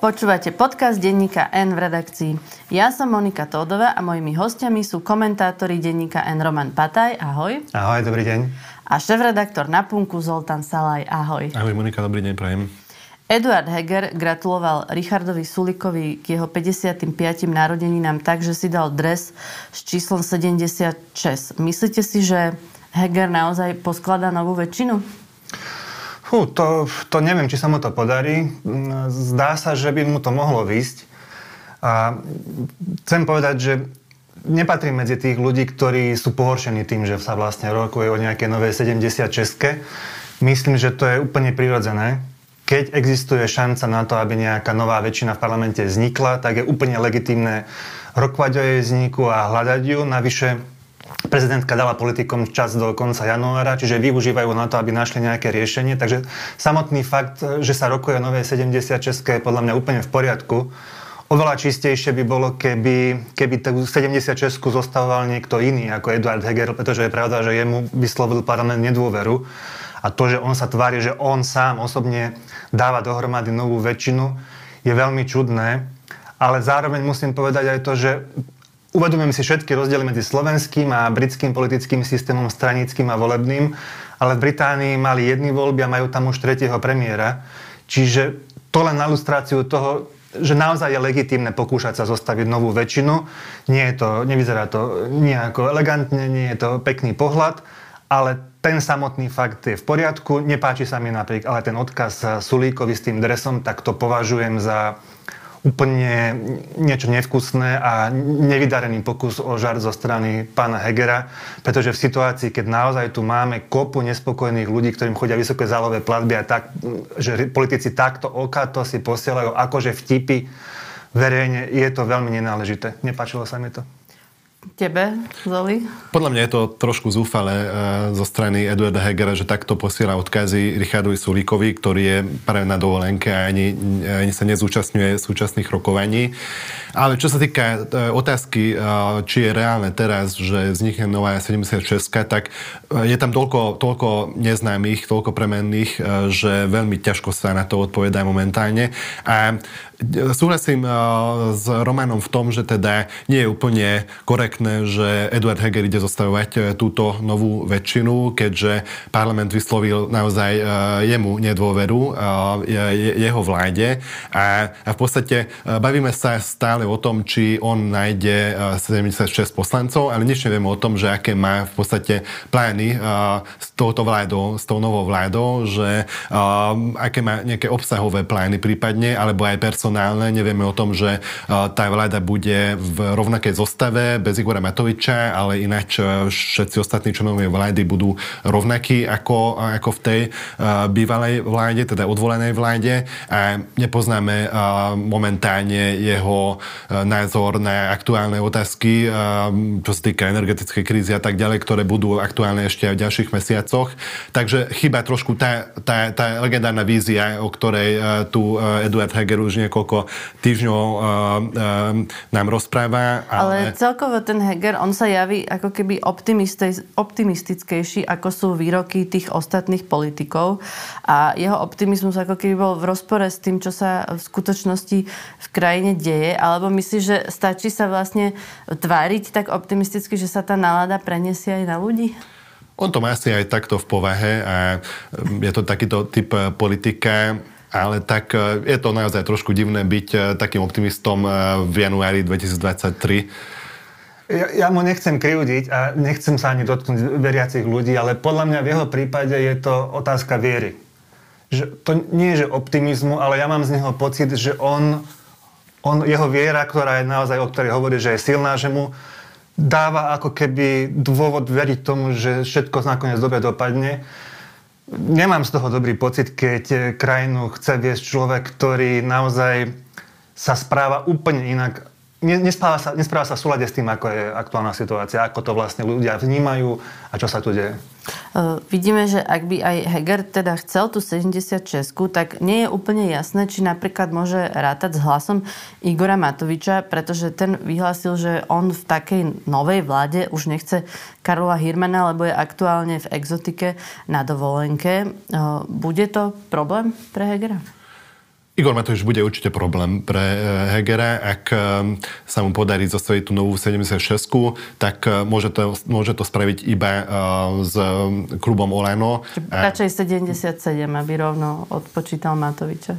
Počúvate podcast denníka N v redakcii. Ja som Monika Tódova a mojimi hostiami sú komentátori denníka N Roman Pataj. Ahoj. Ahoj, dobrý deň. A šéf-redaktor na Punku Zoltán Salaj. Ahoj. Ahoj Monika, dobrý deň, prajem. Eduard Heger gratuloval Richardovi Sulikovi k jeho 55. narodeninám tak, že si dal dres s číslom 76. Myslíte si, že Heger naozaj poskladá novú väčšinu? Fú, to, to neviem, či sa mu to podarí. Zdá sa, že by mu to mohlo výsť. A chcem povedať, že nepatrím medzi tých ľudí, ktorí sú pohoršení tým, že sa vlastne rokuje o nejaké nové 76 Myslím, že to je úplne prirodzené. Keď existuje šanca na to, aby nejaká nová väčšina v parlamente vznikla, tak je úplne legitimné rokovať o jej vzniku a hľadať ju. Navyše Prezidentka dala politikom čas do konca januára, čiže využívajú na to, aby našli nejaké riešenie. Takže samotný fakt, že sa rokuje o nové 76 je podľa mňa úplne v poriadku. Oveľa čistejšie by bolo, keby, keby tú 76 zostavoval niekto iný ako Eduard Heger, pretože je pravda, že jemu vyslovil parlament nedôveru. A to, že on sa tvári, že on sám osobne dáva dohromady novú väčšinu, je veľmi čudné. Ale zároveň musím povedať aj to, že Uvedomujem si všetky rozdiely medzi slovenským a britským politickým systémom stranickým a volebným, ale v Británii mali jedny voľby a majú tam už tretieho premiéra. Čiže to len na ilustráciu toho, že naozaj je legitímne pokúšať sa zostaviť novú väčšinu. Nie je to, nevyzerá to nejako elegantne, nie je to pekný pohľad, ale ten samotný fakt je v poriadku. Nepáči sa mi napríklad, ale ten odkaz Sulíkovi s tým dresom, tak to považujem za úplne niečo nevkusné a nevydarený pokus o žart zo strany pána Hegera, pretože v situácii, keď naozaj tu máme kopu nespokojných ľudí, ktorým chodia vysoké zálové platby a tak, že politici takto okato si posielajú akože vtipy verejne, je to veľmi nenáležité. Nepáčilo sa mi to. Tebe, Zoli? Podľa mňa je to trošku zúfale uh, zo strany Eduarda Hegera, že takto posiela odkazy Richardovi Sulíkovi, ktorý je práve na dovolenke a ani, ani sa nezúčastňuje súčasných rokovaní. Ale čo sa týka uh, otázky, uh, či je reálne teraz, že vznikne nová 76, tak je tam toľko, toľko neznámych, toľko premenných, že veľmi ťažko sa na to odpovedá momentálne. A súhlasím s Romanom v tom, že teda nie je úplne korektné korektné, že Eduard Heger ide zostavovať e, túto novú väčšinu, keďže parlament vyslovil naozaj e, jemu nedôveru, e, jeho vláde a v podstate bavíme sa stále o tom, či on nájde 76 poslancov, ale nič nevieme o tom, že aké má v podstate plány s touto vládou, s tou novou vládou, že aké má nejaké obsahové plány prípadne, alebo aj personálne. Nevieme o tom, že tá vláda bude v rovnakej zostave, bez Igora Matoviča, ale ináč e, všetci ostatní členovia vlády budú rovnakí ako, ako v tej uh, bývalej vláde, teda odvolenej vláde a nepoznáme uh, momentálne jeho uh, názor na aktuálne otázky, čo sa týka energetickej krízy a tak ďalej, ktoré budú aktuálne ešte aj v ďalších mesiacoch. Takže chyba trošku tá, tá, tá legendárna vízia, o ktorej tu Eduard Heger už niekoľko týždňov nám rozpráva. Ale, ale celkovo ten Heger, on sa javí ako keby optimistickejší, ako sú výroky tých ostatných politikov. A jeho optimizmus ako keby bol v rozpore s tým, čo sa v skutočnosti v krajine deje. Alebo myslíš, že stačí sa vlastne tváriť tak optimisticky, že sa tá nálada preniesie aj na ľudí? On to má asi aj takto v povahe a je to takýto typ politika, ale tak je to naozaj trošku divné byť takým optimistom v januári 2023 ja, ja mu nechcem kriudiť a nechcem sa ani dotknúť veriacich ľudí, ale podľa mňa v jeho prípade je to otázka viery. Že to nie je že optimizmu, ale ja mám z neho pocit, že on, on, jeho viera, ktorá je naozaj, o ktorej hovorí, že je silná, že mu dáva ako keby dôvod veriť tomu, že všetko nakoniec dobre dopadne. Nemám z toho dobrý pocit, keď krajinu chce viesť človek, ktorý naozaj sa správa úplne inak nespráva sa, nespráva sa v súlade s tým, ako je aktuálna situácia, ako to vlastne ľudia vnímajú a čo sa tu deje. Uh, vidíme, že ak by aj Heger teda chcel tú 76, tak nie je úplne jasné, či napríklad môže rátať s hlasom Igora Matoviča, pretože ten vyhlásil, že on v takej novej vláde už nechce Karola Hirmana, lebo je aktuálne v exotike na dovolenke. Uh, bude to problém pre Hegera? Igor Matovič bude určite problém pre eh, Hegera. Ak eh, sa mu podarí zostaviť tú novú 76 tak eh, môže to, môže to spraviť iba s klubom Olano. Radšej 77, aby rovno odpočítal Matoviča.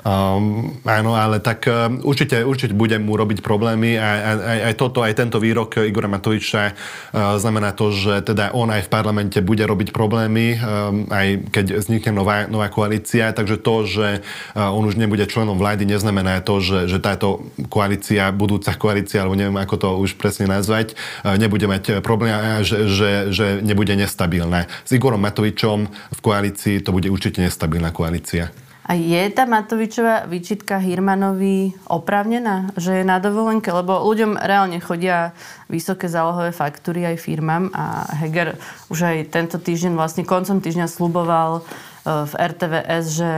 Um, áno, ale tak um, určite, určite bude mu robiť problémy a aj, aj toto, aj tento výrok Igora Matoviča uh, znamená to, že teda on aj v parlamente bude robiť problémy, um, aj keď vznikne nová, nová koalícia, takže to, že uh, on už nebude členom vlády, neznamená to, že, že táto koalícia, budúca koalícia, alebo neviem, ako to už presne nazvať, uh, nebude mať problém a že, že, že nebude nestabilná. S Igorom Matovičom v koalícii to bude určite nestabilná koalícia. A je tá Matovičová výčitka Hirmanovi oprávnená, že je na dovolenke? Lebo ľuďom reálne chodia vysoké zálohové faktúry aj firmám a Heger už aj tento týždeň, vlastne koncom týždňa sluboval e, v RTVS, že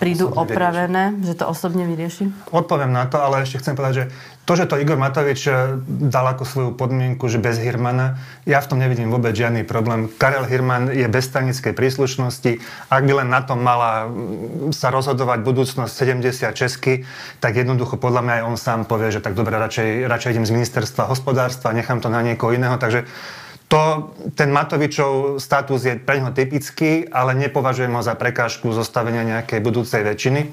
prídu osobne opravené, vyrieši. že to osobne vyrieši? Odpoviem na to, ale ešte chcem povedať, že to, že to Igor Matovič eh, dal ako svoju podmienku, že bez Hirmana, ja v tom nevidím vôbec žiadny problém. Karel Hirman je bez stranickej príslušnosti. Ak by len na tom mala mm, sa rozhodovať budúcnosť 70 Česky, tak jednoducho podľa mňa aj on sám povie, že tak dobre, radšej, radšej idem z ministerstva hospodárstva, nechám to na niekoho iného. Takže to, ten Matovičov status je pre neho typický, ale nepovažujem ho za prekážku zostavenia nejakej budúcej väčšiny.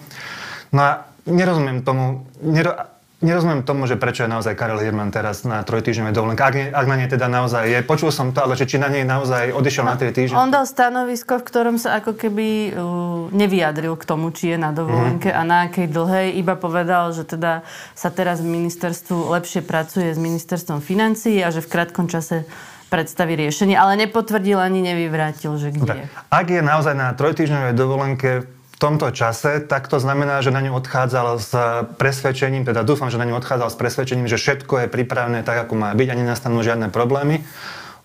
No a nerozumiem tomu, nero, nerozumiem tomu, že prečo je naozaj Karel Hirman teraz na trojtýždňovej dovolenke. Ak, ak na nej teda naozaj je, počul som to, ale že či na nej naozaj odišiel no, na tri týždne. On dal stanovisko, v ktorom sa ako keby uh, nevyjadril k tomu, či je na dovolenke mm. a na akej dlhej. Iba povedal, že teda sa teraz ministerstvu lepšie pracuje s ministerstvom financií a že v krátkom čase predstaví riešenie, ale nepotvrdil ani nevyvrátil, že kde je. Ak je naozaj na trojtýždňovej dovolenke v tomto čase, tak to znamená, že na ňu odchádzal s presvedčením, teda dúfam, že na ňu odchádzal s presvedčením, že všetko je pripravené tak, ako má byť a nenastanú žiadne problémy.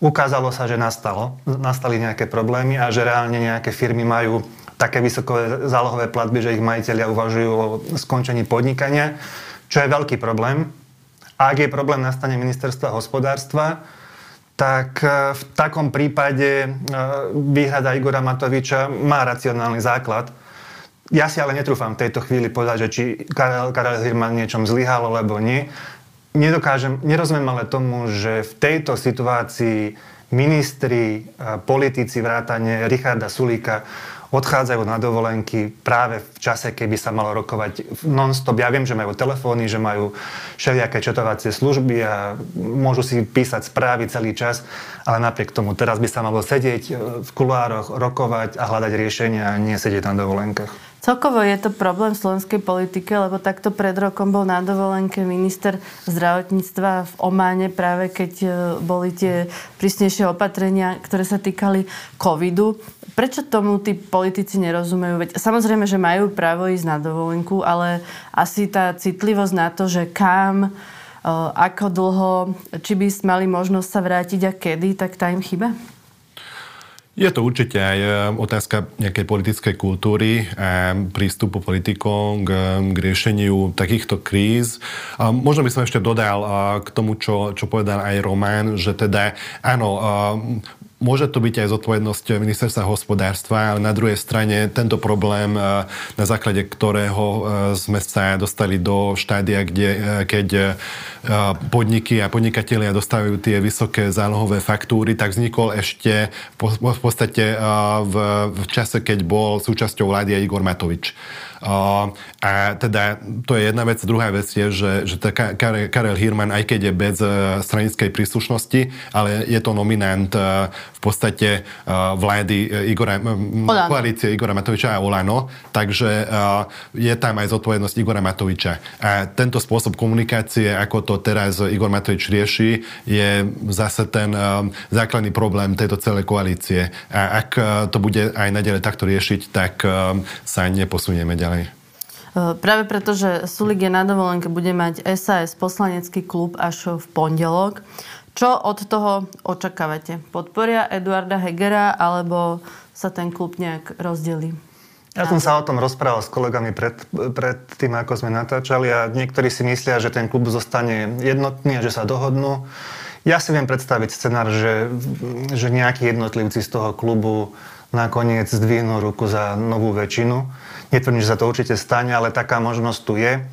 Ukázalo sa, že nastalo, nastali nejaké problémy a že reálne nejaké firmy majú také vysoké zálohové platby, že ich majiteľia uvažujú o skončení podnikania, čo je veľký problém. A ak je problém nastane ministerstva hospodárstva, tak e, v takom prípade e, výhrada Igora Matoviča má racionálny základ. Ja si ale netrúfam v tejto chvíli povedať, že či Karel, Karel Hirman niečom zlyhal, alebo nie. Nedokážem, nerozumiem ale tomu, že v tejto situácii ministri, politici vrátane Richarda Sulíka odchádzajú na dovolenky práve v čase, keby sa malo rokovať non-stop. Ja viem, že majú telefóny, že majú všelijaké četovacie služby a môžu si písať správy celý čas, ale napriek tomu teraz by sa malo sedieť v kulároch, rokovať a hľadať riešenia a nie sedieť na dovolenkách. Celkovo je to problém v slovenskej politike, lebo takto pred rokom bol na dovolenke minister zdravotníctva v Ománe práve keď e, boli tie prísnejšie opatrenia, ktoré sa týkali covidu. Prečo tomu tí politici nerozumejú? Veď samozrejme, že majú právo ísť na dovolenku, ale asi tá citlivosť na to, že kam, e, ako dlho, či by mali možnosť sa vrátiť a kedy, tak tá im chyba? Je to určite aj e, otázka nejakej politickej kultúry a prístupu politikov k, k riešeniu takýchto kríz. A možno by som ešte dodal k tomu, čo, čo povedal aj Román, že teda áno, Môže to byť aj zodpovednosť ministerstva hospodárstva, ale na druhej strane tento problém, e, na základe ktorého e, sme sa dostali do štádia, kde, e, keď podniky a podnikatelia dostávajú tie vysoké zálohové faktúry, tak vznikol ešte v podstate v, čase, keď bol súčasťou vlády Igor Matovič. A teda to je jedna vec. Druhá vec je, že, že Karel Hirman, aj keď je bez e, stranickej príslušnosti, ale je to nominant e, v podstate e, vlády Igora, Olano. koalície Igora Matoviča a Olano, takže je tam aj zodpovednosť Igora Matoviča. A tento spôsob komunikácie, ako to teraz Igor Matovič rieši, je zase ten základný problém tejto celej koalície. A ak to bude aj nadalej takto riešiť, tak sa neposunieme ďalej ďalej? E, práve preto, že Sulik je na dovolenke, bude mať SAS poslanecký klub až v pondelok. Čo od toho očakávate? Podporia Eduarda Hegera alebo sa ten klub nejak rozdelí? Ja som sa o tom rozprával s kolegami pred, pred tým, ako sme natáčali a niektorí si myslia, že ten klub zostane jednotný a že sa dohodnú. Ja si viem predstaviť scenár, že, že nejakí jednotlivci z toho klubu nakoniec zdvihnú ruku za novú väčšinu. Netvrdím, že sa to určite stane, ale taká možnosť tu je.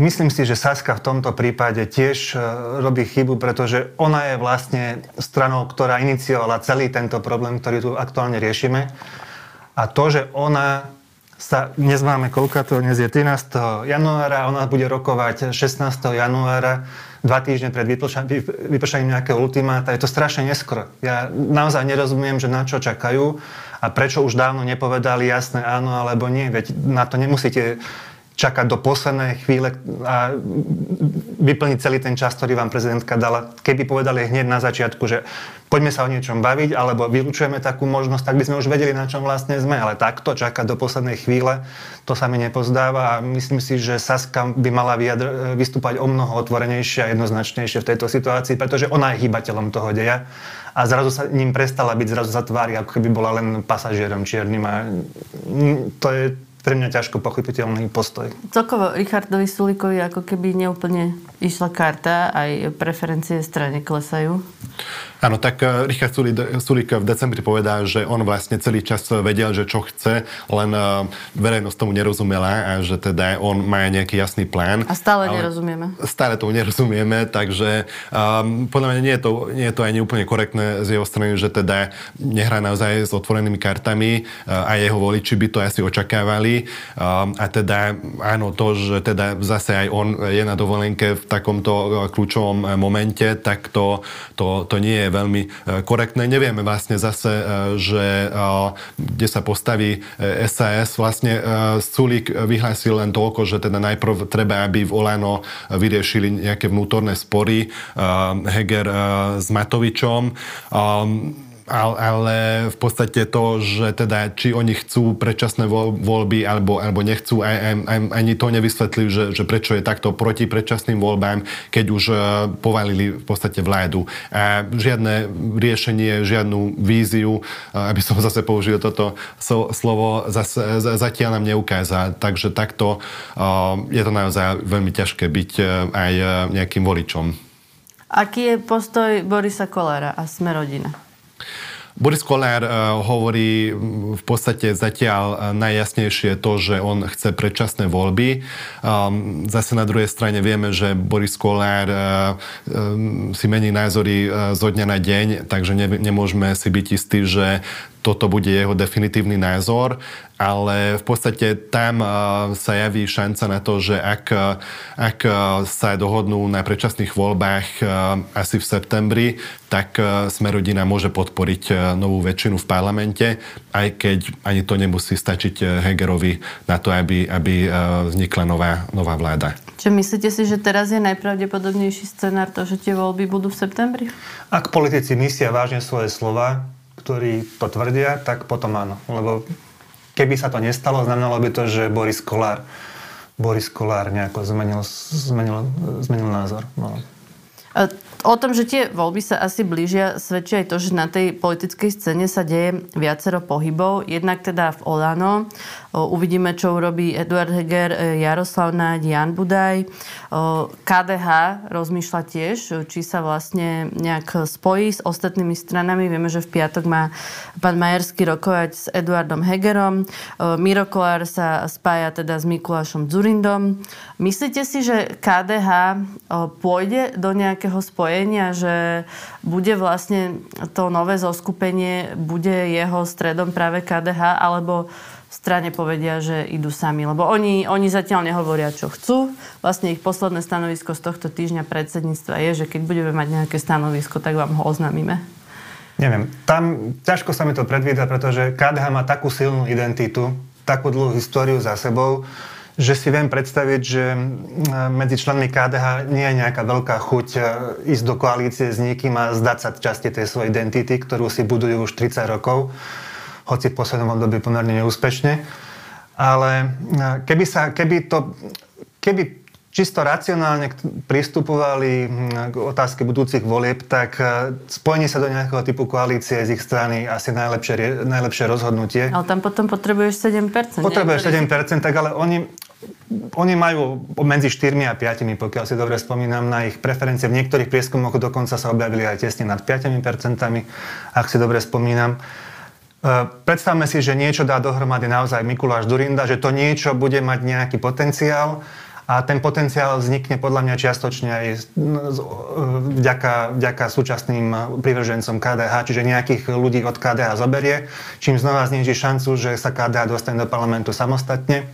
Myslím si, že Saska v tomto prípade tiež e, robí chybu, pretože ona je vlastne stranou, ktorá iniciovala celý tento problém, ktorý tu aktuálne riešime. A to, že ona sa, dnes máme koľka to, dnes je 13. januára, ona bude rokovať 16. januára, dva týždne pred vypršaním nejakého ultimáta, je to strašne neskoro. Ja naozaj nerozumiem, že na čo čakajú a prečo už dávno nepovedali jasné áno alebo nie, veď na to nemusíte čakať do poslednej chvíle a vyplniť celý ten čas, ktorý vám prezidentka dala. Keby povedali hneď na začiatku, že poďme sa o niečom baviť, alebo vylúčujeme takú možnosť, tak by sme už vedeli, na čom vlastne sme. Ale takto čakať do poslednej chvíle, to sa mi nepozdáva a myslím si, že Saska by mala vyjadr- vystúpať o mnoho otvorenejšie a jednoznačnejšie v tejto situácii, pretože ona je hýbateľom toho deja a zrazu sa ním prestala byť, zrazu sa tvári, ako keby bola len pasažierom čiernym a to je pre mňa ťažko pochopiteľný postoj. Celkovo Richardovi Sulikovi ako keby neúplne išla karta, aj preferencie strane klesajú. Áno, tak eh, Richard Sulik v decembri povedal, že on vlastne celý čas vedel, že čo chce, len eh, verejnosť tomu nerozumela a že teda on má nejaký jasný plán. A stále nerozumieme. Stále tomu nerozumieme, takže um, podľa mňa nie je, to, nie je to ani úplne korektné z jeho strany, že teda nehrá naozaj s otvorenými kartami uh, a jeho voliči by to asi očakávali. Um, a teda áno, to, že teda zase aj on je na dovolenke v takomto kľúčovom momente, tak to, to, to nie je veľmi e, korektné. Nevieme vlastne zase, e, že e, kde sa postaví SAS. Vlastne Sulík vyhlásil len toľko, že teda najprv treba, aby v Olano vyriešili nejaké vnútorné spory Heger s Matovičom ale v podstate to, že teda či oni chcú predčasné voľby alebo, alebo nechcú, aj, aj, ani to nevysvetlili, že, že prečo je takto proti predčasným voľbám, keď už e, povalili v podstate vládu. A žiadne riešenie, žiadnu víziu, e, aby som zase použil toto slovo, zase, zatiaľ nám neukázal. Takže takto e, je to naozaj veľmi ťažké byť aj nejakým voličom. Aký je postoj Borisa Kolára a Sme rodina? Boris Kolár uh, hovorí v podstate zatiaľ uh, najjasnejšie to, že on chce predčasné voľby. Um, zase na druhej strane vieme, že Boris Kolár uh, um, si mení názory zo dňa na deň, takže ne, nemôžeme si byť istí, že toto bude jeho definitívny názor, ale v podstate tam sa javí šanca na to, že ak, ak sa dohodnú na predčasných voľbách asi v septembri, tak Smerodina môže podporiť novú väčšinu v parlamente, aj keď ani to nemusí stačiť Hegerovi na to, aby, aby vznikla nová, nová vláda. Čiže myslíte si, že teraz je najpravdepodobnejší scenár to, že tie voľby budú v septembri? Ak politici myslia vážne svoje slova, ktorí to tvrdia, tak potom áno. Lebo keby sa to nestalo, znamenalo by to, že Boris Kolár, Boris Kolár nejako zmenil, zmenil, zmenil názor. No. O tom, že tie voľby sa asi blížia, svedčí aj to, že na tej politickej scéne sa deje viacero pohybov. Jednak teda v Olano. Uvidíme, čo urobí Eduard Heger, e, Jaroslav Náď, Jan Budaj. KDH rozmýšľa tiež, či sa vlastne nejak spojí s ostatnými stranami. Vieme, že v piatok má pán Majerský rokovať s Eduardom Hegerom. Miro Kolár sa spája teda s Mikulášom Zurindom. Myslíte si, že KDH pôjde do nejakého spojenia že bude vlastne to nové zoskupenie, bude jeho stredom práve KDH, alebo strane povedia, že idú sami. Lebo oni, oni zatiaľ nehovoria, čo chcú. Vlastne ich posledné stanovisko z tohto týždňa predsedníctva je, že keď budeme mať nejaké stanovisko, tak vám ho oznámime. Neviem, tam ťažko sa mi to predvída, pretože KDH má takú silnú identitu, takú dlhú históriu za sebou, že si viem predstaviť, že medzi členmi KDH nie je nejaká veľká chuť e, ísť do koalície s niekým a zdať sa časti tej svojej identity, ktorú si budujú už 30 rokov, hoci v poslednom období pomerne neúspešne. Ale e, keby, sa, keby to keby čisto racionálne pristupovali k otázke budúcich volieb, tak e, spojenie sa do nejakého typu koalície z ich strany asi najlepšie, najlepšie rozhodnutie. Ale tam potom potrebuješ 7%. Potrebuješ 7%, tak ale oni, oni majú medzi 4 a 5, pokiaľ si dobre spomínam, na ich preferencie. V niektorých prieskumoch dokonca sa objavili aj tesne nad 5%, ak si dobre spomínam. Predstavme si, že niečo dá dohromady naozaj Mikuláš Durinda, že to niečo bude mať nejaký potenciál a ten potenciál vznikne podľa mňa čiastočne aj vďaka, vďaka súčasným privržencom KDH, čiže nejakých ľudí od KDH zoberie, čím znova zniží šancu, že sa KDH dostane do parlamentu samostatne.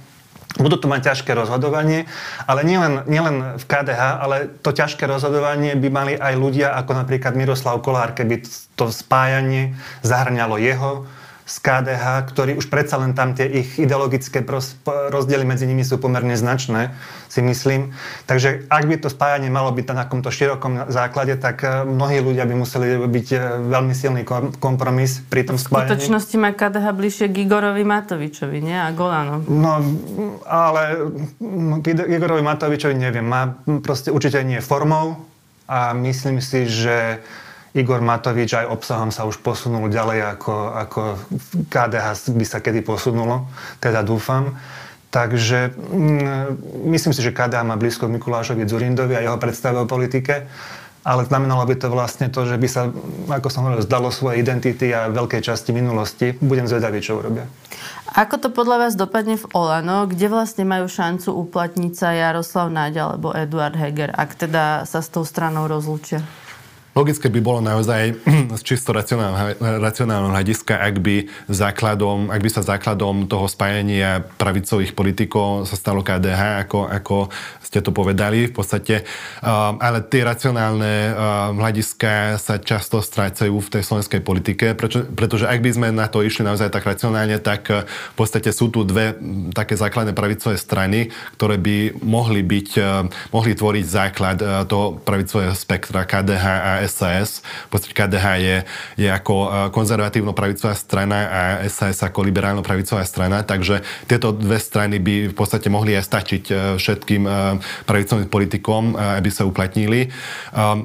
Budú to mať ťažké rozhodovanie, ale nielen, nielen v KDH, ale to ťažké rozhodovanie by mali aj ľudia ako napríklad Miroslav Kolár, keby to spájanie zahrňalo jeho, z KDH, ktorí už predsa len tam tie ich ideologické rozdiely medzi nimi sú pomerne značné, si myslím. Takže ak by to spájanie malo byť na takomto širokom základe, tak eh, mnohí ľudia by museli byť eh, veľmi silný kompromis pri tom spájaní. V skutočnosti má KDH bližšie k Igorovi Matovičovi, nie? A Golano. No, ale k Igorovi Matovičovi neviem. Má proste určite nie formou a myslím si, že Igor Matovič aj obsahom sa už posunul ďalej ako, ako KDH by sa kedy posunulo, teda dúfam. Takže mm, myslím si, že KDH má blízko k Mikulášovi Zurindovi a jeho predstave o politike, ale znamenalo by to vlastne to, že by sa, ako som hovoril, zdalo svoje identity a veľkej časti minulosti. Budem zvedavý, čo urobia. Ako to podľa vás dopadne v Olano, kde vlastne majú šancu uplatniť sa Jaroslav Náď alebo Eduard Heger, ak teda sa s tou stranou rozlúčia? Logické by bolo naozaj z čisto racionálneho hľadiska, ak by, základom, ak by sa základom toho spájania pravicových politikov sa stalo KDH, ako, ako ste to povedali v podstate. Um, ale tie racionálne um, hľadiska sa často strácajú v tej slovenskej politike, prečo, pretože ak by sme na to išli naozaj tak racionálne, tak uh, v podstate sú tu dve také základné pravicové strany, ktoré by mohli byť, uh, mohli tvoriť základ uh, toho pravicového spektra KDH a SAS. V podstate KDH je, je ako konzervatívno-pravicová strana a SAS ako liberálno-pravicová strana, takže tieto dve strany by v podstate mohli aj stačiť všetkým pravicovým politikom, aby sa uplatnili.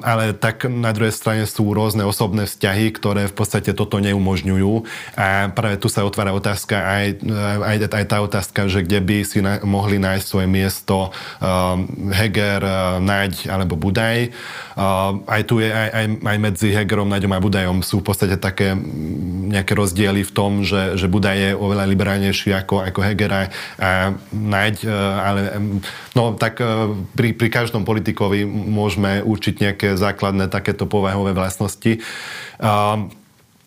Ale tak na druhej strane sú rôzne osobné vzťahy, ktoré v podstate toto neumožňujú a práve tu sa otvára otázka aj, aj, aj tá otázka, že kde by si na, mohli nájsť svoje miesto Heger, Naď alebo Budaj. Aj tu je aj, aj, aj medzi Hegerom, Naďom a Budajom sú v podstate také nejaké rozdiely v tom, že, že Budaj je oveľa liberálnejší ako, ako Hegera a Naď, ale no tak e, pri, pri každom politikovi môžeme určiť nejaké základné takéto povahové vlastnosti.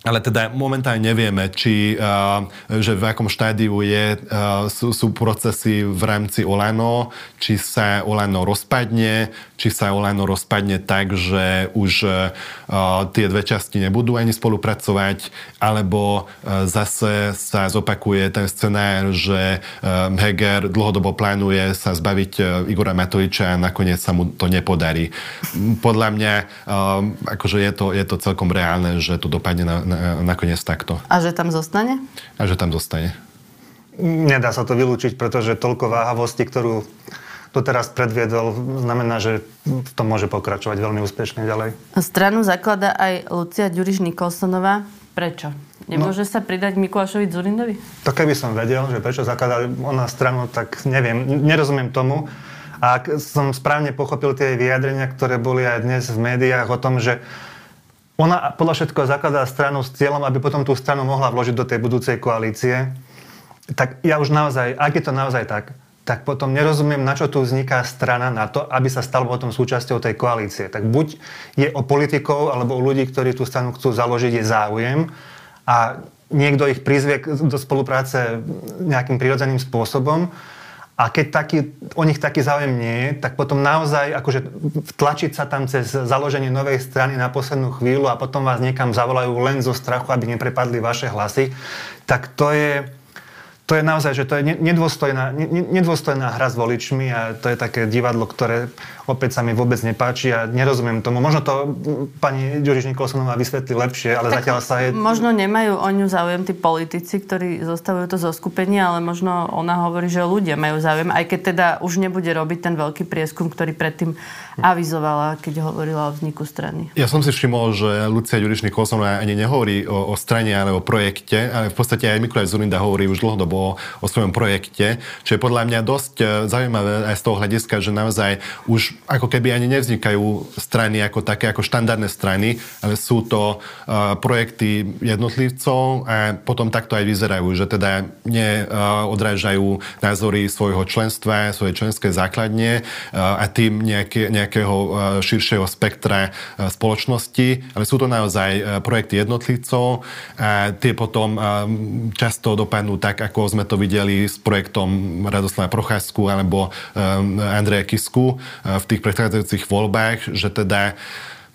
Ale teda momentálne nevieme, či, uh, že v akom štádiu je, uh, sú, sú procesy v rámci Olano, či sa Olano rozpadne, či sa Olano rozpadne tak, že už uh, tie dve časti nebudú ani spolupracovať, alebo zase sa zopakuje ten scenár, že Heger dlhodobo plánuje sa zbaviť Igora Matoviča a nakoniec sa mu to nepodarí. Podľa mňa akože je to, je to celkom reálne, že to dopadne na, na nakoniec takto. A že tam zostane? A že tam zostane. Nedá sa to vylúčiť, pretože toľko váhavosti, ktorú to teraz predviedol, znamená, že v tom môže pokračovať veľmi úspešne ďalej. Stranu zaklada aj Lucia Ďuriš Nikolsonová. Prečo? Nemôže no, sa pridať Mikulášovi Zurindovi? To keby som vedel, že prečo zakladá ona stranu, tak neviem, nerozumiem tomu. A ak som správne pochopil tie vyjadrenia, ktoré boli aj dnes v médiách o tom, že ona podľa všetko zakladá stranu s cieľom, aby potom tú stranu mohla vložiť do tej budúcej koalície. Tak ja už naozaj, ak je to naozaj tak, tak potom nerozumiem, na čo tu vzniká strana na to, aby sa stal potom súčasťou tej koalície. Tak buď je o politikov alebo o ľudí, ktorí tú stranu chcú založiť, je záujem a niekto ich prizvie do spolupráce nejakým prirodzeným spôsobom, a keď taký, o nich taký záujem nie je, tak potom naozaj akože vtlačiť sa tam cez založenie novej strany na poslednú chvíľu a potom vás niekam zavolajú len zo strachu, aby neprepadli vaše hlasy, tak to je, to je naozaj, že to je nedôstojná, nedôstojná hra s voličmi a to je také divadlo, ktoré opäť sa mi vôbec nepáči a nerozumiem tomu. Možno to pani Ďuriš Nikolsonová vysvetlí lepšie, ale tak zatiaľ sa je... Možno nemajú o ňu záujem tí politici, ktorí zostavujú to zo skupenia, ale možno ona hovorí, že ľudia majú záujem, aj keď teda už nebude robiť ten veľký prieskum, ktorý predtým avizovala, keď hovorila o vzniku strany. Ja som si všimol, že Lucia Ďuriš Nikolsonová ani nehovorí o, o strane, ale o projekte, ale v podstate aj Mikuláš Zurinda hovorí už dlhodobo alebo o svojom projekte. Čo je podľa mňa dosť e, zaujímavé aj z toho hľadiska, že naozaj už ako keby ani nevznikajú strany ako také, ako štandardné strany, ale sú to uh, projekty jednotlivcov a potom takto aj vyzerajú, že teda neodrážajú uh, názory svojho členstva, svojej členskej základne uh, a tým nejaké, nejakého širšieho spektra spoločnosti, ale sú to naozaj projekty jednotlivcov a tie potom často dopadnú tak, ako sme to videli s projektom Radoslava Procházku alebo um, Andreja Kisku uh, v tých predchádzajúcich voľbách, že teda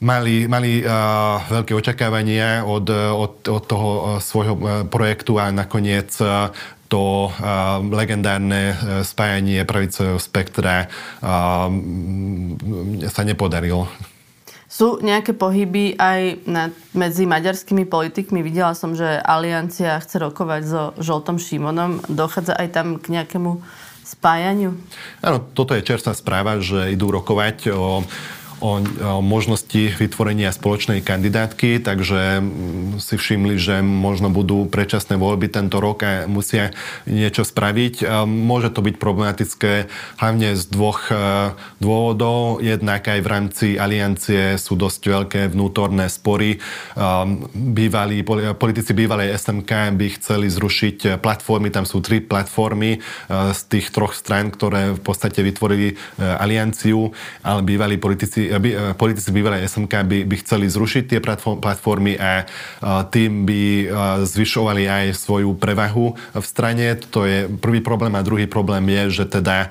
mali, mali uh, veľké očakávania od, od, od toho svojho projektu a nakoniec to uh, legendárne spájanie pravicového spektra uh, sa nepodarilo. Sú nejaké pohyby aj na, medzi maďarskými politikmi? Videla som, že Aliancia chce rokovať so Žoltom Šimonom. Dochádza aj tam k nejakému spájaniu? Áno, toto je čerstvá správa, že idú rokovať o o, o možnosti vytvorenia spoločnej kandidátky, takže mm, si všimli, že možno budú predčasné voľby tento rok a musia niečo spraviť. Môže to byť problematické hlavne z dvoch e, dôvodov. Jednak aj v rámci aliancie sú dosť veľké vnútorné spory. Bývalí, politici bývalej SMK by chceli zrušiť platformy, tam sú tri platformy e, z tých troch strán, ktoré v podstate vytvorili e, alianciu, ale bývalí politici by, eh, politici bývalej SMK by, by chceli zrušiť tie platformy a tým by eh, zvyšovali aj svoju prevahu v strane. To je prvý problém a druhý problém je, že teda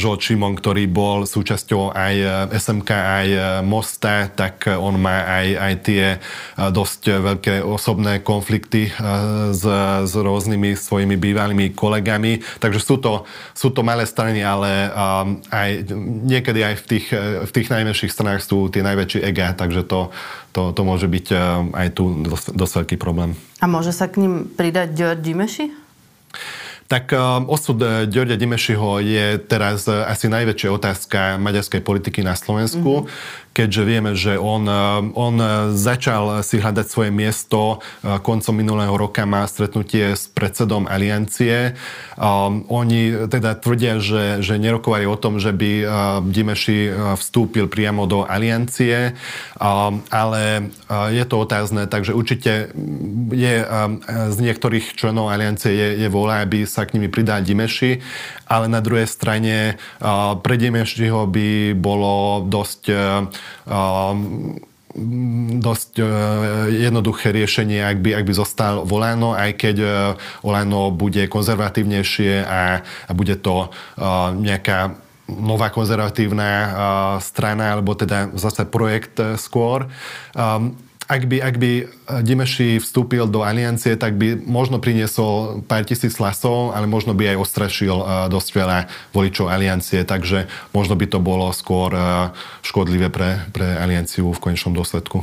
Žol Šimon, ktorý bol súčasťou aj eh, SMK, aj Mosta, tak on má aj, aj tie dosť veľké osobné konflikty s, s rôznymi svojimi bývalými kolegami. Takže sú to, sú to malé strany, ale aj niekedy aj v tých, v tých najmenších stranách sú tie najväčšie ega, takže to, to, to môže byť eh, aj tu dosť, dosť veľký problém. A môže sa k ním pridať George Dimeši? Tak um, osud uh, Ďorďa Dimešiho je teraz uh, asi najväčšia otázka maďarskej politiky na Slovensku. Mm-hmm keďže vieme, že on, eh, on začal si hľadať svoje miesto eh, koncom minulého roka, má stretnutie s predsedom Aliancie. Oni teda tvrdia, že, že nerokovali o tom, že by uh, Dimeši vstúpil priamo do Aliancie, ale je to otázne, takže určite je z niektorých členov Aliancie je, je vola, aby sa k nimi pridal Dimeši, ale na druhej strane uh, pre Dimešiho by bolo dosť uh, dosť uh, jednoduché riešenie, ak by, ak by zostal Volano, aj keď uh, Volano bude konzervatívnejšie a, a bude to uh, nejaká nová konzervatívna strana, alebo teda zase projekt skôr. Ak by, ak by Dimeši vstúpil do aliancie, tak by možno priniesol pár tisíc hlasov, ale možno by aj ostrašil dosť veľa voličov aliancie, takže možno by to bolo skôr škodlivé pre, pre alianciu v konečnom dôsledku.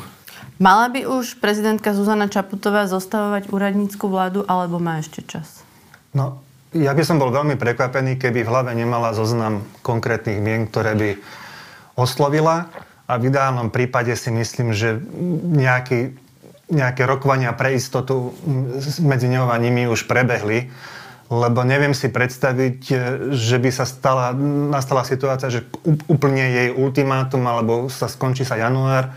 Mala by už prezidentka Zuzana Čaputová zostavovať úradnícku vládu, alebo má ešte čas? No, ja by som bol veľmi prekvapený, keby v hlave nemala zoznam konkrétnych mien, ktoré by oslovila a v ideálnom prípade si myslím, že nejaký, nejaké rokovania pre istotu medzi ňou a nimi už prebehli, lebo neviem si predstaviť, že by sa stala, nastala situácia, že úplne jej ultimátum alebo sa skončí sa január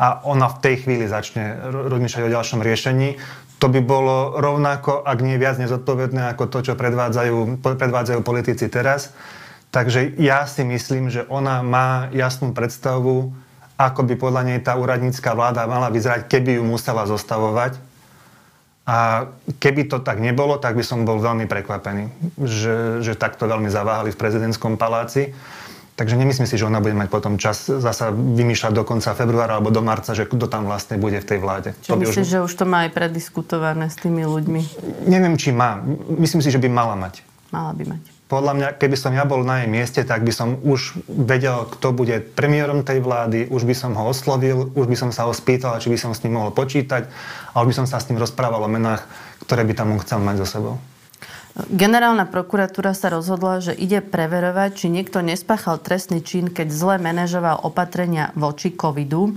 a ona v tej chvíli začne rozmýšľať o ďalšom riešení. To by bolo rovnako, ak nie viac nezodpovedné ako to, čo predvádzajú, predvádzajú politici teraz. Takže ja si myslím, že ona má jasnú predstavu, ako by podľa nej tá úradnícká vláda mala vyzerať, keby ju musela zostavovať. A keby to tak nebolo, tak by som bol veľmi prekvapený, že, že takto veľmi zaváhali v prezidentskom paláci. Takže nemyslím si, že ona bude mať potom čas zasa vymýšľať do konca februára alebo do marca, že kto tam vlastne bude v tej vláde. Čiže myslíš, už... že už to má aj prediskutované s tými ľuďmi? Neviem, či má. Myslím si, že by mala mať. Mala by mať podľa mňa, keby som ja bol na jej mieste, tak by som už vedel, kto bude premiérom tej vlády, už by som ho oslovil, už by som sa ho spýtal, či by som s ním mohol počítať a už by som sa s ním rozprával o menách, ktoré by tam chcel mať so sebou. Generálna prokuratúra sa rozhodla, že ide preverovať, či niekto nespáchal trestný čin, keď zle manažoval opatrenia voči covidu.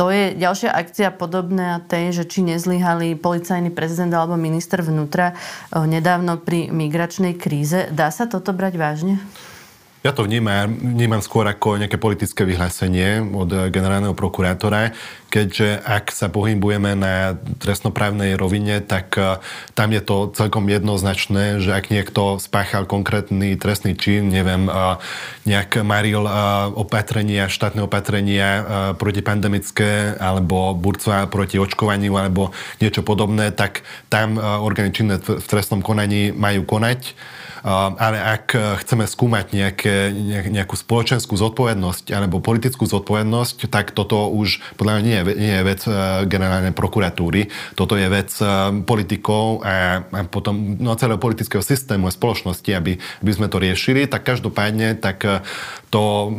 To je ďalšia akcia podobná tej, že či nezlyhali policajný prezident alebo minister vnútra nedávno pri migračnej kríze. Dá sa toto brať vážne? Ja to vnímam, vnímam skôr ako nejaké politické vyhlásenie od generálneho prokurátora, keďže ak sa pohybujeme na trestnoprávnej rovine, tak e, tam je to celkom jednoznačné, že ak niekto spáchal konkrétny trestný čin, neviem, e, nejak maril opatrenia, štátne opatrenia protipandemické alebo burcová proti očkovaniu alebo niečo podobné, tak tam orgány činné v trestnom konaní majú konať ale ak chceme skúmať nejaké, nejakú spoločenskú zodpovednosť alebo politickú zodpovednosť, tak toto už podľa mňa nie je, nie je vec e, generálnej prokuratúry. Toto je vec e, politikov a, a potom no, celého politického systému a spoločnosti, aby, aby sme to riešili. Tak každopádne, tak to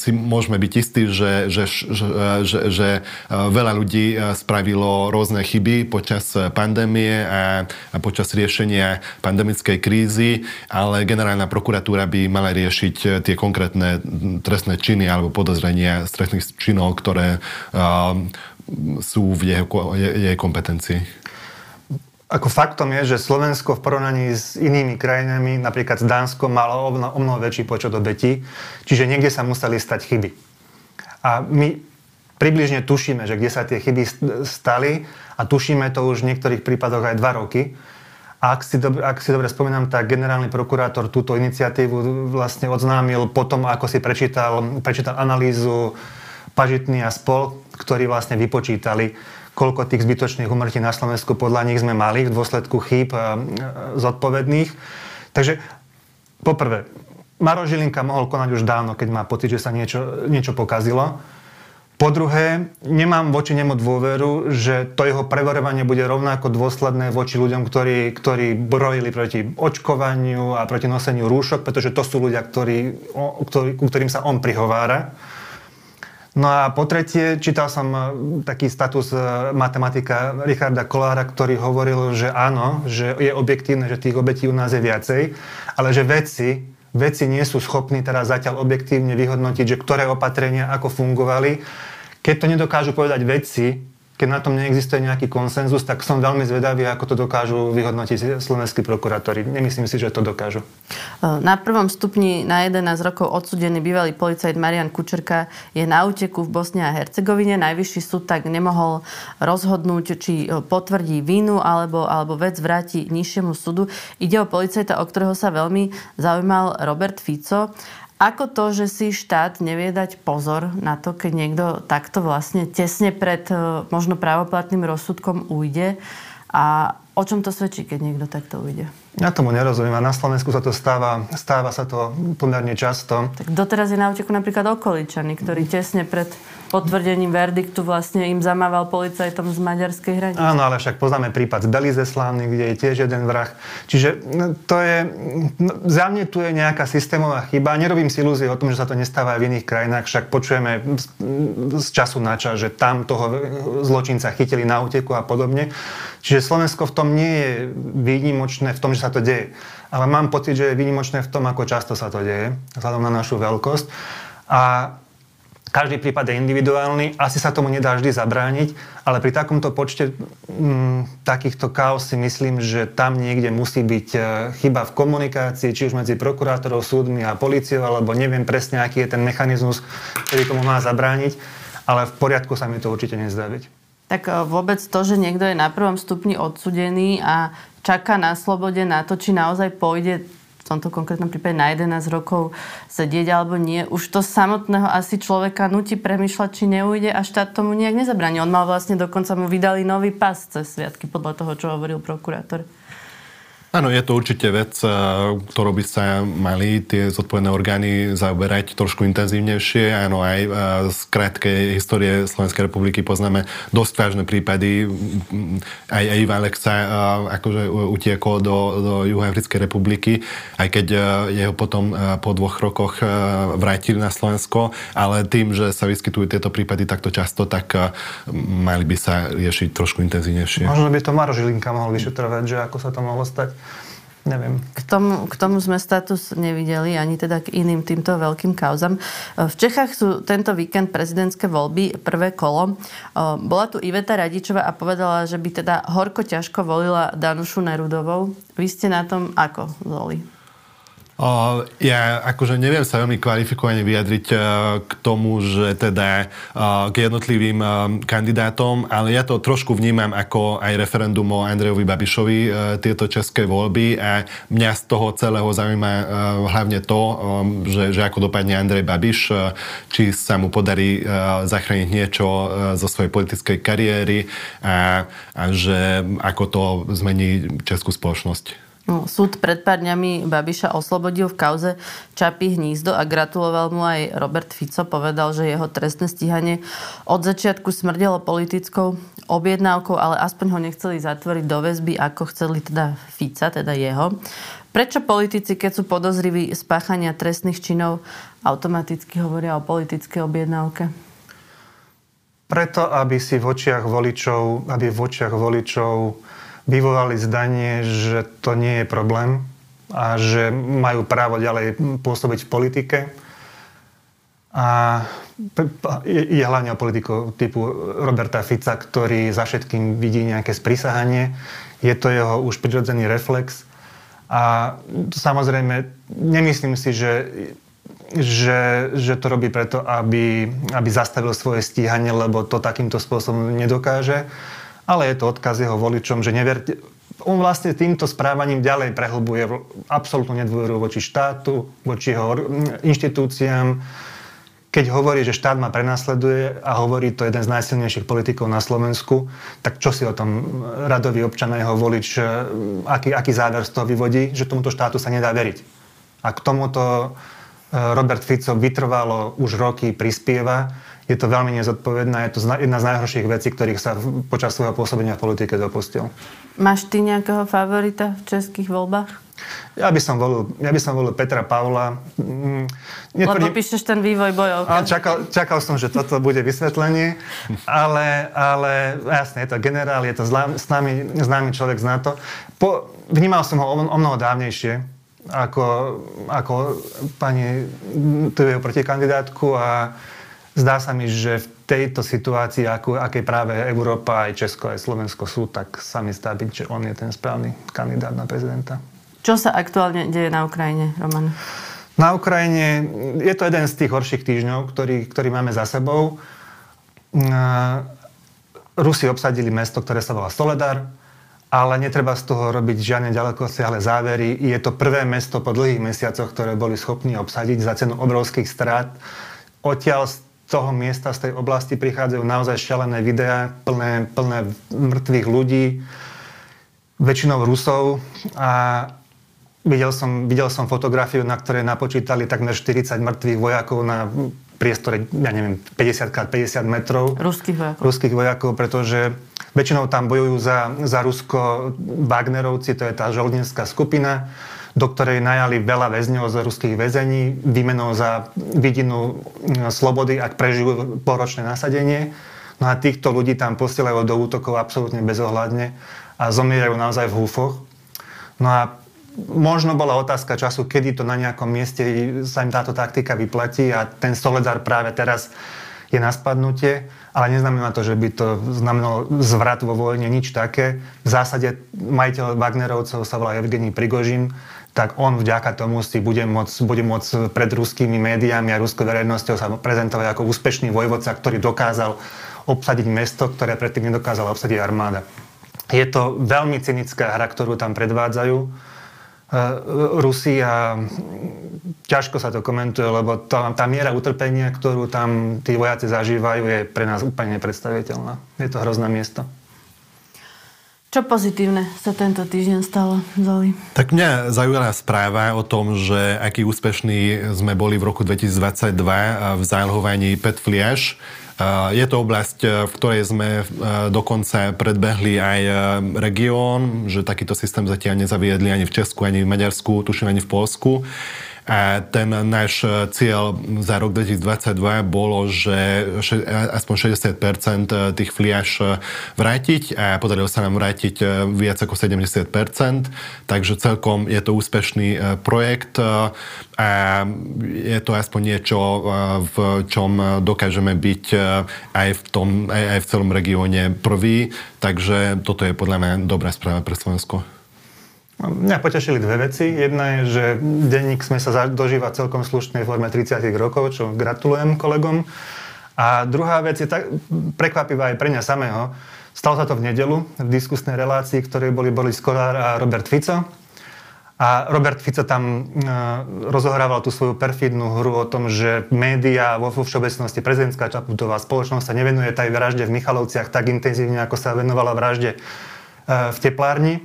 si môžeme byť istí, že, že, že, že, že veľa ľudí spravilo rôzne chyby počas pandémie a, a počas riešenia pandemickej krízy ale generálna prokuratúra by mala riešiť eh, tie konkrétne trestné činy alebo podozrenia z trestných činov, ktoré uh, sú v jej, jej kompetencii. Ako faktom je, že Slovensko v porovnaní s inými krajinami, napríklad s Dánskom, malo o mnoho väčší počet obetí, čiže niekde sa museli stať chyby. A my približne tušíme, že kde sa tie chyby stali a tušíme to už v niektorých prípadoch aj dva roky. A ak si, dobre, ak si dobre spomínam, tak generálny prokurátor túto iniciatívu vlastne odznámil potom, ako si prečítal, prečítal analýzu Pažitný a spol, ktorí vlastne vypočítali, koľko tých zbytočných umrtí na Slovensku podľa nich sme mali v dôsledku chýb zodpovedných. Takže poprvé, Maro Žilinka mohol konať už dávno, keď má pocit, že sa niečo, niečo pokazilo. Po druhé, nemám voči nemu dôveru, že to jeho preverovanie bude rovnako dôsledné voči ľuďom, ktorí, ktorí brojili proti očkovaniu a proti noseniu rúšok, pretože to sú ľudia, ktorí, ktorí, ku ktorým sa on prihovára. No a po tretie, čítal som e, taký status e, matematika Richarda Kolára, ktorý hovoril, že áno, že je objektívne, že tých obetí u nás je viacej, ale že vedci veci nie sú schopní teraz zatiaľ objektívne vyhodnotiť, že ktoré opatrenia ako fungovali. Keď to nedokážu povedať vedci, keď na tom neexistuje nejaký konsenzus, tak som veľmi zvedavý, ako to dokážu vyhodnotiť slovenskí prokurátori. Nemyslím si, že to dokážu. Na prvom stupni na 11 rokov odsudený bývalý policajt Marian Kučerka je na úteku v Bosne a Hercegovine. Najvyšší súd tak nemohol rozhodnúť, či potvrdí vínu alebo, alebo vec vráti nižšiemu súdu. Ide o policajta, o ktorého sa veľmi zaujímal Robert Fico. Ako to, že si štát nevie dať pozor na to, keď niekto takto vlastne tesne pred e, možno právoplatným rozsudkom ujde a o čom to svedčí, keď niekto takto ujde? Ja tomu nerozumiem a na Slovensku sa to stáva, stáva sa to pomerne často. Tak doteraz je na uteku napríklad okoličany, ktorý tesne pred potvrdením verdiktu vlastne im zamával policajtom z maďarskej hranice. Áno, ale však poznáme prípad z Belize slávny, kde je tiež jeden vrah. Čiže no, to je, no, za mne tu je nejaká systémová chyba. Nerobím si ilúzie o tom, že sa to nestáva aj v iných krajinách, však počujeme z, z času na čas, že tam toho zločinca chytili na úteku a podobne. Čiže Slovensko v tom nie je výnimočné v tom, že sa to deje. Ale mám pocit, že je výnimočné v tom, ako často sa to deje, vzhľadom na našu veľkosť. A každý prípad je individuálny, asi sa tomu nedá vždy zabrániť, ale pri takomto počte m, mm, takýchto chaos si myslím, že tam niekde musí byť e, chyba v komunikácii, či už medzi prokurátorov, súdmi a policiou, alebo neviem presne, aký je ten mechanizmus, ktorý tomu má zabrániť, ale v poriadku sa mi to určite nezdá byť. Tak e, vôbec to, že niekto je na prvom stupni odsudený a čaká na slobode na to, či naozaj pôjde tomto konkrétnom prípade na 11 rokov sedieť alebo nie. Už to samotného asi človeka nutí premyšľať, či neujde a štát tomu nejak nezabráni. On mal vlastne dokonca mu vydali nový pas cez sviatky podľa toho, čo hovoril prokurátor. Áno, je to určite vec, eh, ktorou by sa mali tie zodpovedné orgány zaoberať trošku intenzívnejšie. Áno, aj eh, z krátkej histórie Slovenskej republiky poznáme dosť vážne prípady. Aj Iva Alexa eh, akože utiekol do, do Juhoafrickej republiky, aj keď jeho potom po dvoch rokoch vrátili na Slovensko, ale tým, že sa vyskytujú tieto prípady takto často, tak mali by sa riešiť trošku intenzívnejšie. Možno by to Maro Žilinka mohol vyšetrovať, že ako sa to mohlo stať. Neviem. K tomu, k tomu sme status nevideli, ani teda k iným týmto veľkým kauzam. V Čechách sú tento víkend prezidentské voľby, prvé kolo. Bola tu Iveta Radičová a povedala, že by teda horko ťažko volila Danušu Nerudovou. Vy ste na tom ako, Zoli? Ja akože neviem sa veľmi kvalifikovane vyjadriť e, k tomu, že teda e, k jednotlivým e, kandidátom, ale ja to trošku vnímam ako aj referendum o Andrejovi Babišovi, tieto české voľby a mňa z toho celého zaujíma hlavne to, že, že ako dopadne Andrej Babiš, či sa mu podarí zachrániť niečo zo svojej politickej kariéry a, a že ako to zmení českú spoločnosť. Súd pred pár dňami Babiša oslobodil v kauze Čapy hnízdo a gratuloval mu aj Robert Fico. Povedal, že jeho trestné stíhanie od začiatku smrdelo politickou objednávkou, ale aspoň ho nechceli zatvoriť do väzby, ako chceli teda Fica, teda jeho. Prečo politici, keď sú podozriví spáchania trestných činov, automaticky hovoria o politickej objednávke? Preto, aby si v očiach voličov, aby v očiach voličov vyvolali zdanie, že to nie je problém a že majú právo ďalej pôsobiť v politike. A je hlavne o politiku typu Roberta Fica, ktorý za všetkým vidí nejaké sprisahanie. Je to jeho už prirodzený reflex. A samozrejme, nemyslím si, že, že, že to robí preto, aby, aby zastavil svoje stíhanie, lebo to takýmto spôsobom nedokáže ale je to odkaz jeho voličom, že neverte, on vlastne týmto správaním ďalej prehlbuje absolútnu nedôveru voči štátu, voči jeho inštitúciám. Keď hovorí, že štát ma prenasleduje a hovorí to jeden z najsilnejších politikov na Slovensku, tak čo si o tom radový občan a jeho volič, e, aký, aký záver z toho vyvodí, že tomuto štátu sa nedá veriť. A k tomuto e, Robert Fico vytrvalo už roky prispieva je to veľmi nezodpovedné, je to jedna z najhorších vecí, ktorých sa počas svojho pôsobenia v politike dopustil. Máš ty nejakého favorita v českých voľbách? Ja by som volil, ja by som volil Petra Pavla. Mm, netvrdím, Lebo píšeš ten vývoj bojov. Čakal, čakal som, že toto bude vysvetlenie, ale, ale jasne, je to generál, je to známy, známy človek z NATO. Po, vnímal som ho o, o mnoho dávnejšie, ako, ako pani tu jeho protikandidátku a Zdá sa mi, že v tejto situácii, ako, aké práve Európa, aj Česko, aj Slovensko sú, tak sa mi zdá byť, že on je ten správny kandidát na prezidenta. Čo sa aktuálne deje na Ukrajine, Roman? Na Ukrajine je to jeden z tých horších týždňov, ktorý, ktorý máme za sebou. Rusi obsadili mesto, ktoré sa volá Soledar, ale netreba z toho robiť žiadne ďalekosiahle závery. Je to prvé mesto po dlhých mesiacoch, ktoré boli schopní obsadiť za cenu obrovských strát. Odtiaľ toho miesta, z tej oblasti prichádzajú naozaj šialené videá, plné, plné mŕtvych ľudí, väčšinou Rusov a videl som, videl som fotografiu, na ktorej napočítali takmer 40 mŕtvych vojakov na priestore, ja neviem, 50 x 50 metrov. Ruských vojakov. Ruských vojakov, pretože väčšinou tam bojujú za, za Rusko Wagnerovci, to je tá žoldenská skupina do ktorej najali veľa väzňov z ruských väzení výmenou za vidinu mm, slobody, ak prežijú poročné nasadenie. No a týchto ľudí tam posielajú do útokov absolútne bezohľadne a zomierajú naozaj v húfoch. No a možno bola otázka času, kedy to na nejakom mieste sa im táto taktika vyplatí a ten Soledar práve teraz je na spadnutie, ale neznamená to, že by to znamenalo zvrat vo vojne, nič také. V zásade majiteľ Wagnerovcov sa volá Evgení Prigožin, tak on vďaka tomu si bude môcť, bude môcť pred ruskými médiami a ruskou verejnosťou sa prezentovať ako úspešný vojvodca, ktorý dokázal obsadiť mesto, ktoré predtým nedokázala obsadiť armáda. Je to veľmi cynická hra, ktorú tam predvádzajú e, Rusi a ťažko sa to komentuje, lebo tá, tá miera utrpenia, ktorú tam tí vojaci zažívajú, je pre nás úplne nepredstaviteľná. Je to hrozné miesto. Čo pozitívne sa tento týždeň stalo, Zoli? Tak mňa zaujala správa o tom, že aký úspešní sme boli v roku 2022 v zálohovaní PET Fliaš. Je to oblasť, v ktorej sme dokonca predbehli aj región, že takýto systém zatiaľ nezaviedli ani v Česku, ani v Maďarsku, tuším ani v Polsku. A ten náš cieľ za rok 2022 bolo, že aspoň 60% tých fliaž vrátiť a podarilo sa nám vrátiť viac ako 70%, takže celkom je to úspešný projekt a je to aspoň niečo, v čom dokážeme byť aj v, tom, aj v celom regióne prvý, takže toto je podľa mňa dobrá správa pre Slovensko. Mňa potešili dve veci. Jedna je, že denník sme sa dožíva celkom slušnej forme 30 rokov, čo gratulujem kolegom. A druhá vec je tak prekvapivá aj pre mňa samého. Stalo sa to v nedelu v diskusnej relácii, ktorej boli Boris Kolár a Robert Fico. A Robert Fico tam e, rozohrával tú svoju perfidnú hru o tom, že média vo všeobecnosti, prezidentská Čaputová spoločnosť sa nevenuje tej vražde v Michalovciach tak intenzívne, ako sa venovala vražde e, v teplárni.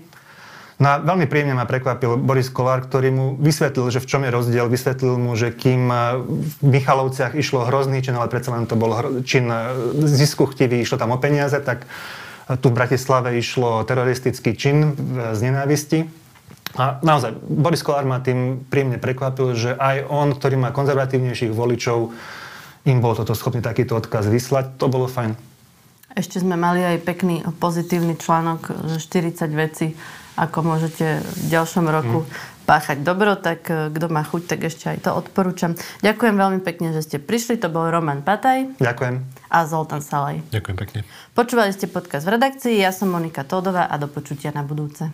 No a veľmi príjemne ma prekvapil Boris Kolár, ktorý mu vysvetlil, že v čom je rozdiel. Vysvetlil mu, že kým v Michalovciach išlo hrozný čin, ale predsa len to bol čin zisku chtivý, išlo tam o peniaze, tak tu v Bratislave išlo teroristický čin z nenávisti. A naozaj, Boris Kolár ma tým príjemne prekvapil, že aj on, ktorý má konzervatívnejších voličov, im bol toto schopný takýto odkaz vyslať. To bolo fajn. Ešte sme mali aj pekný pozitívny článok, že 40 vecí ako môžete v ďalšom roku mm. páchať dobro, tak e, kto má chuť, tak ešte aj to odporúčam. Ďakujem veľmi pekne, že ste prišli. To bol Roman Pataj. Ďakujem. A Zoltán Salaj. Ďakujem pekne. Počúvali ste podcast v redakcii. Ja som Monika Tódová a do počutia na budúce.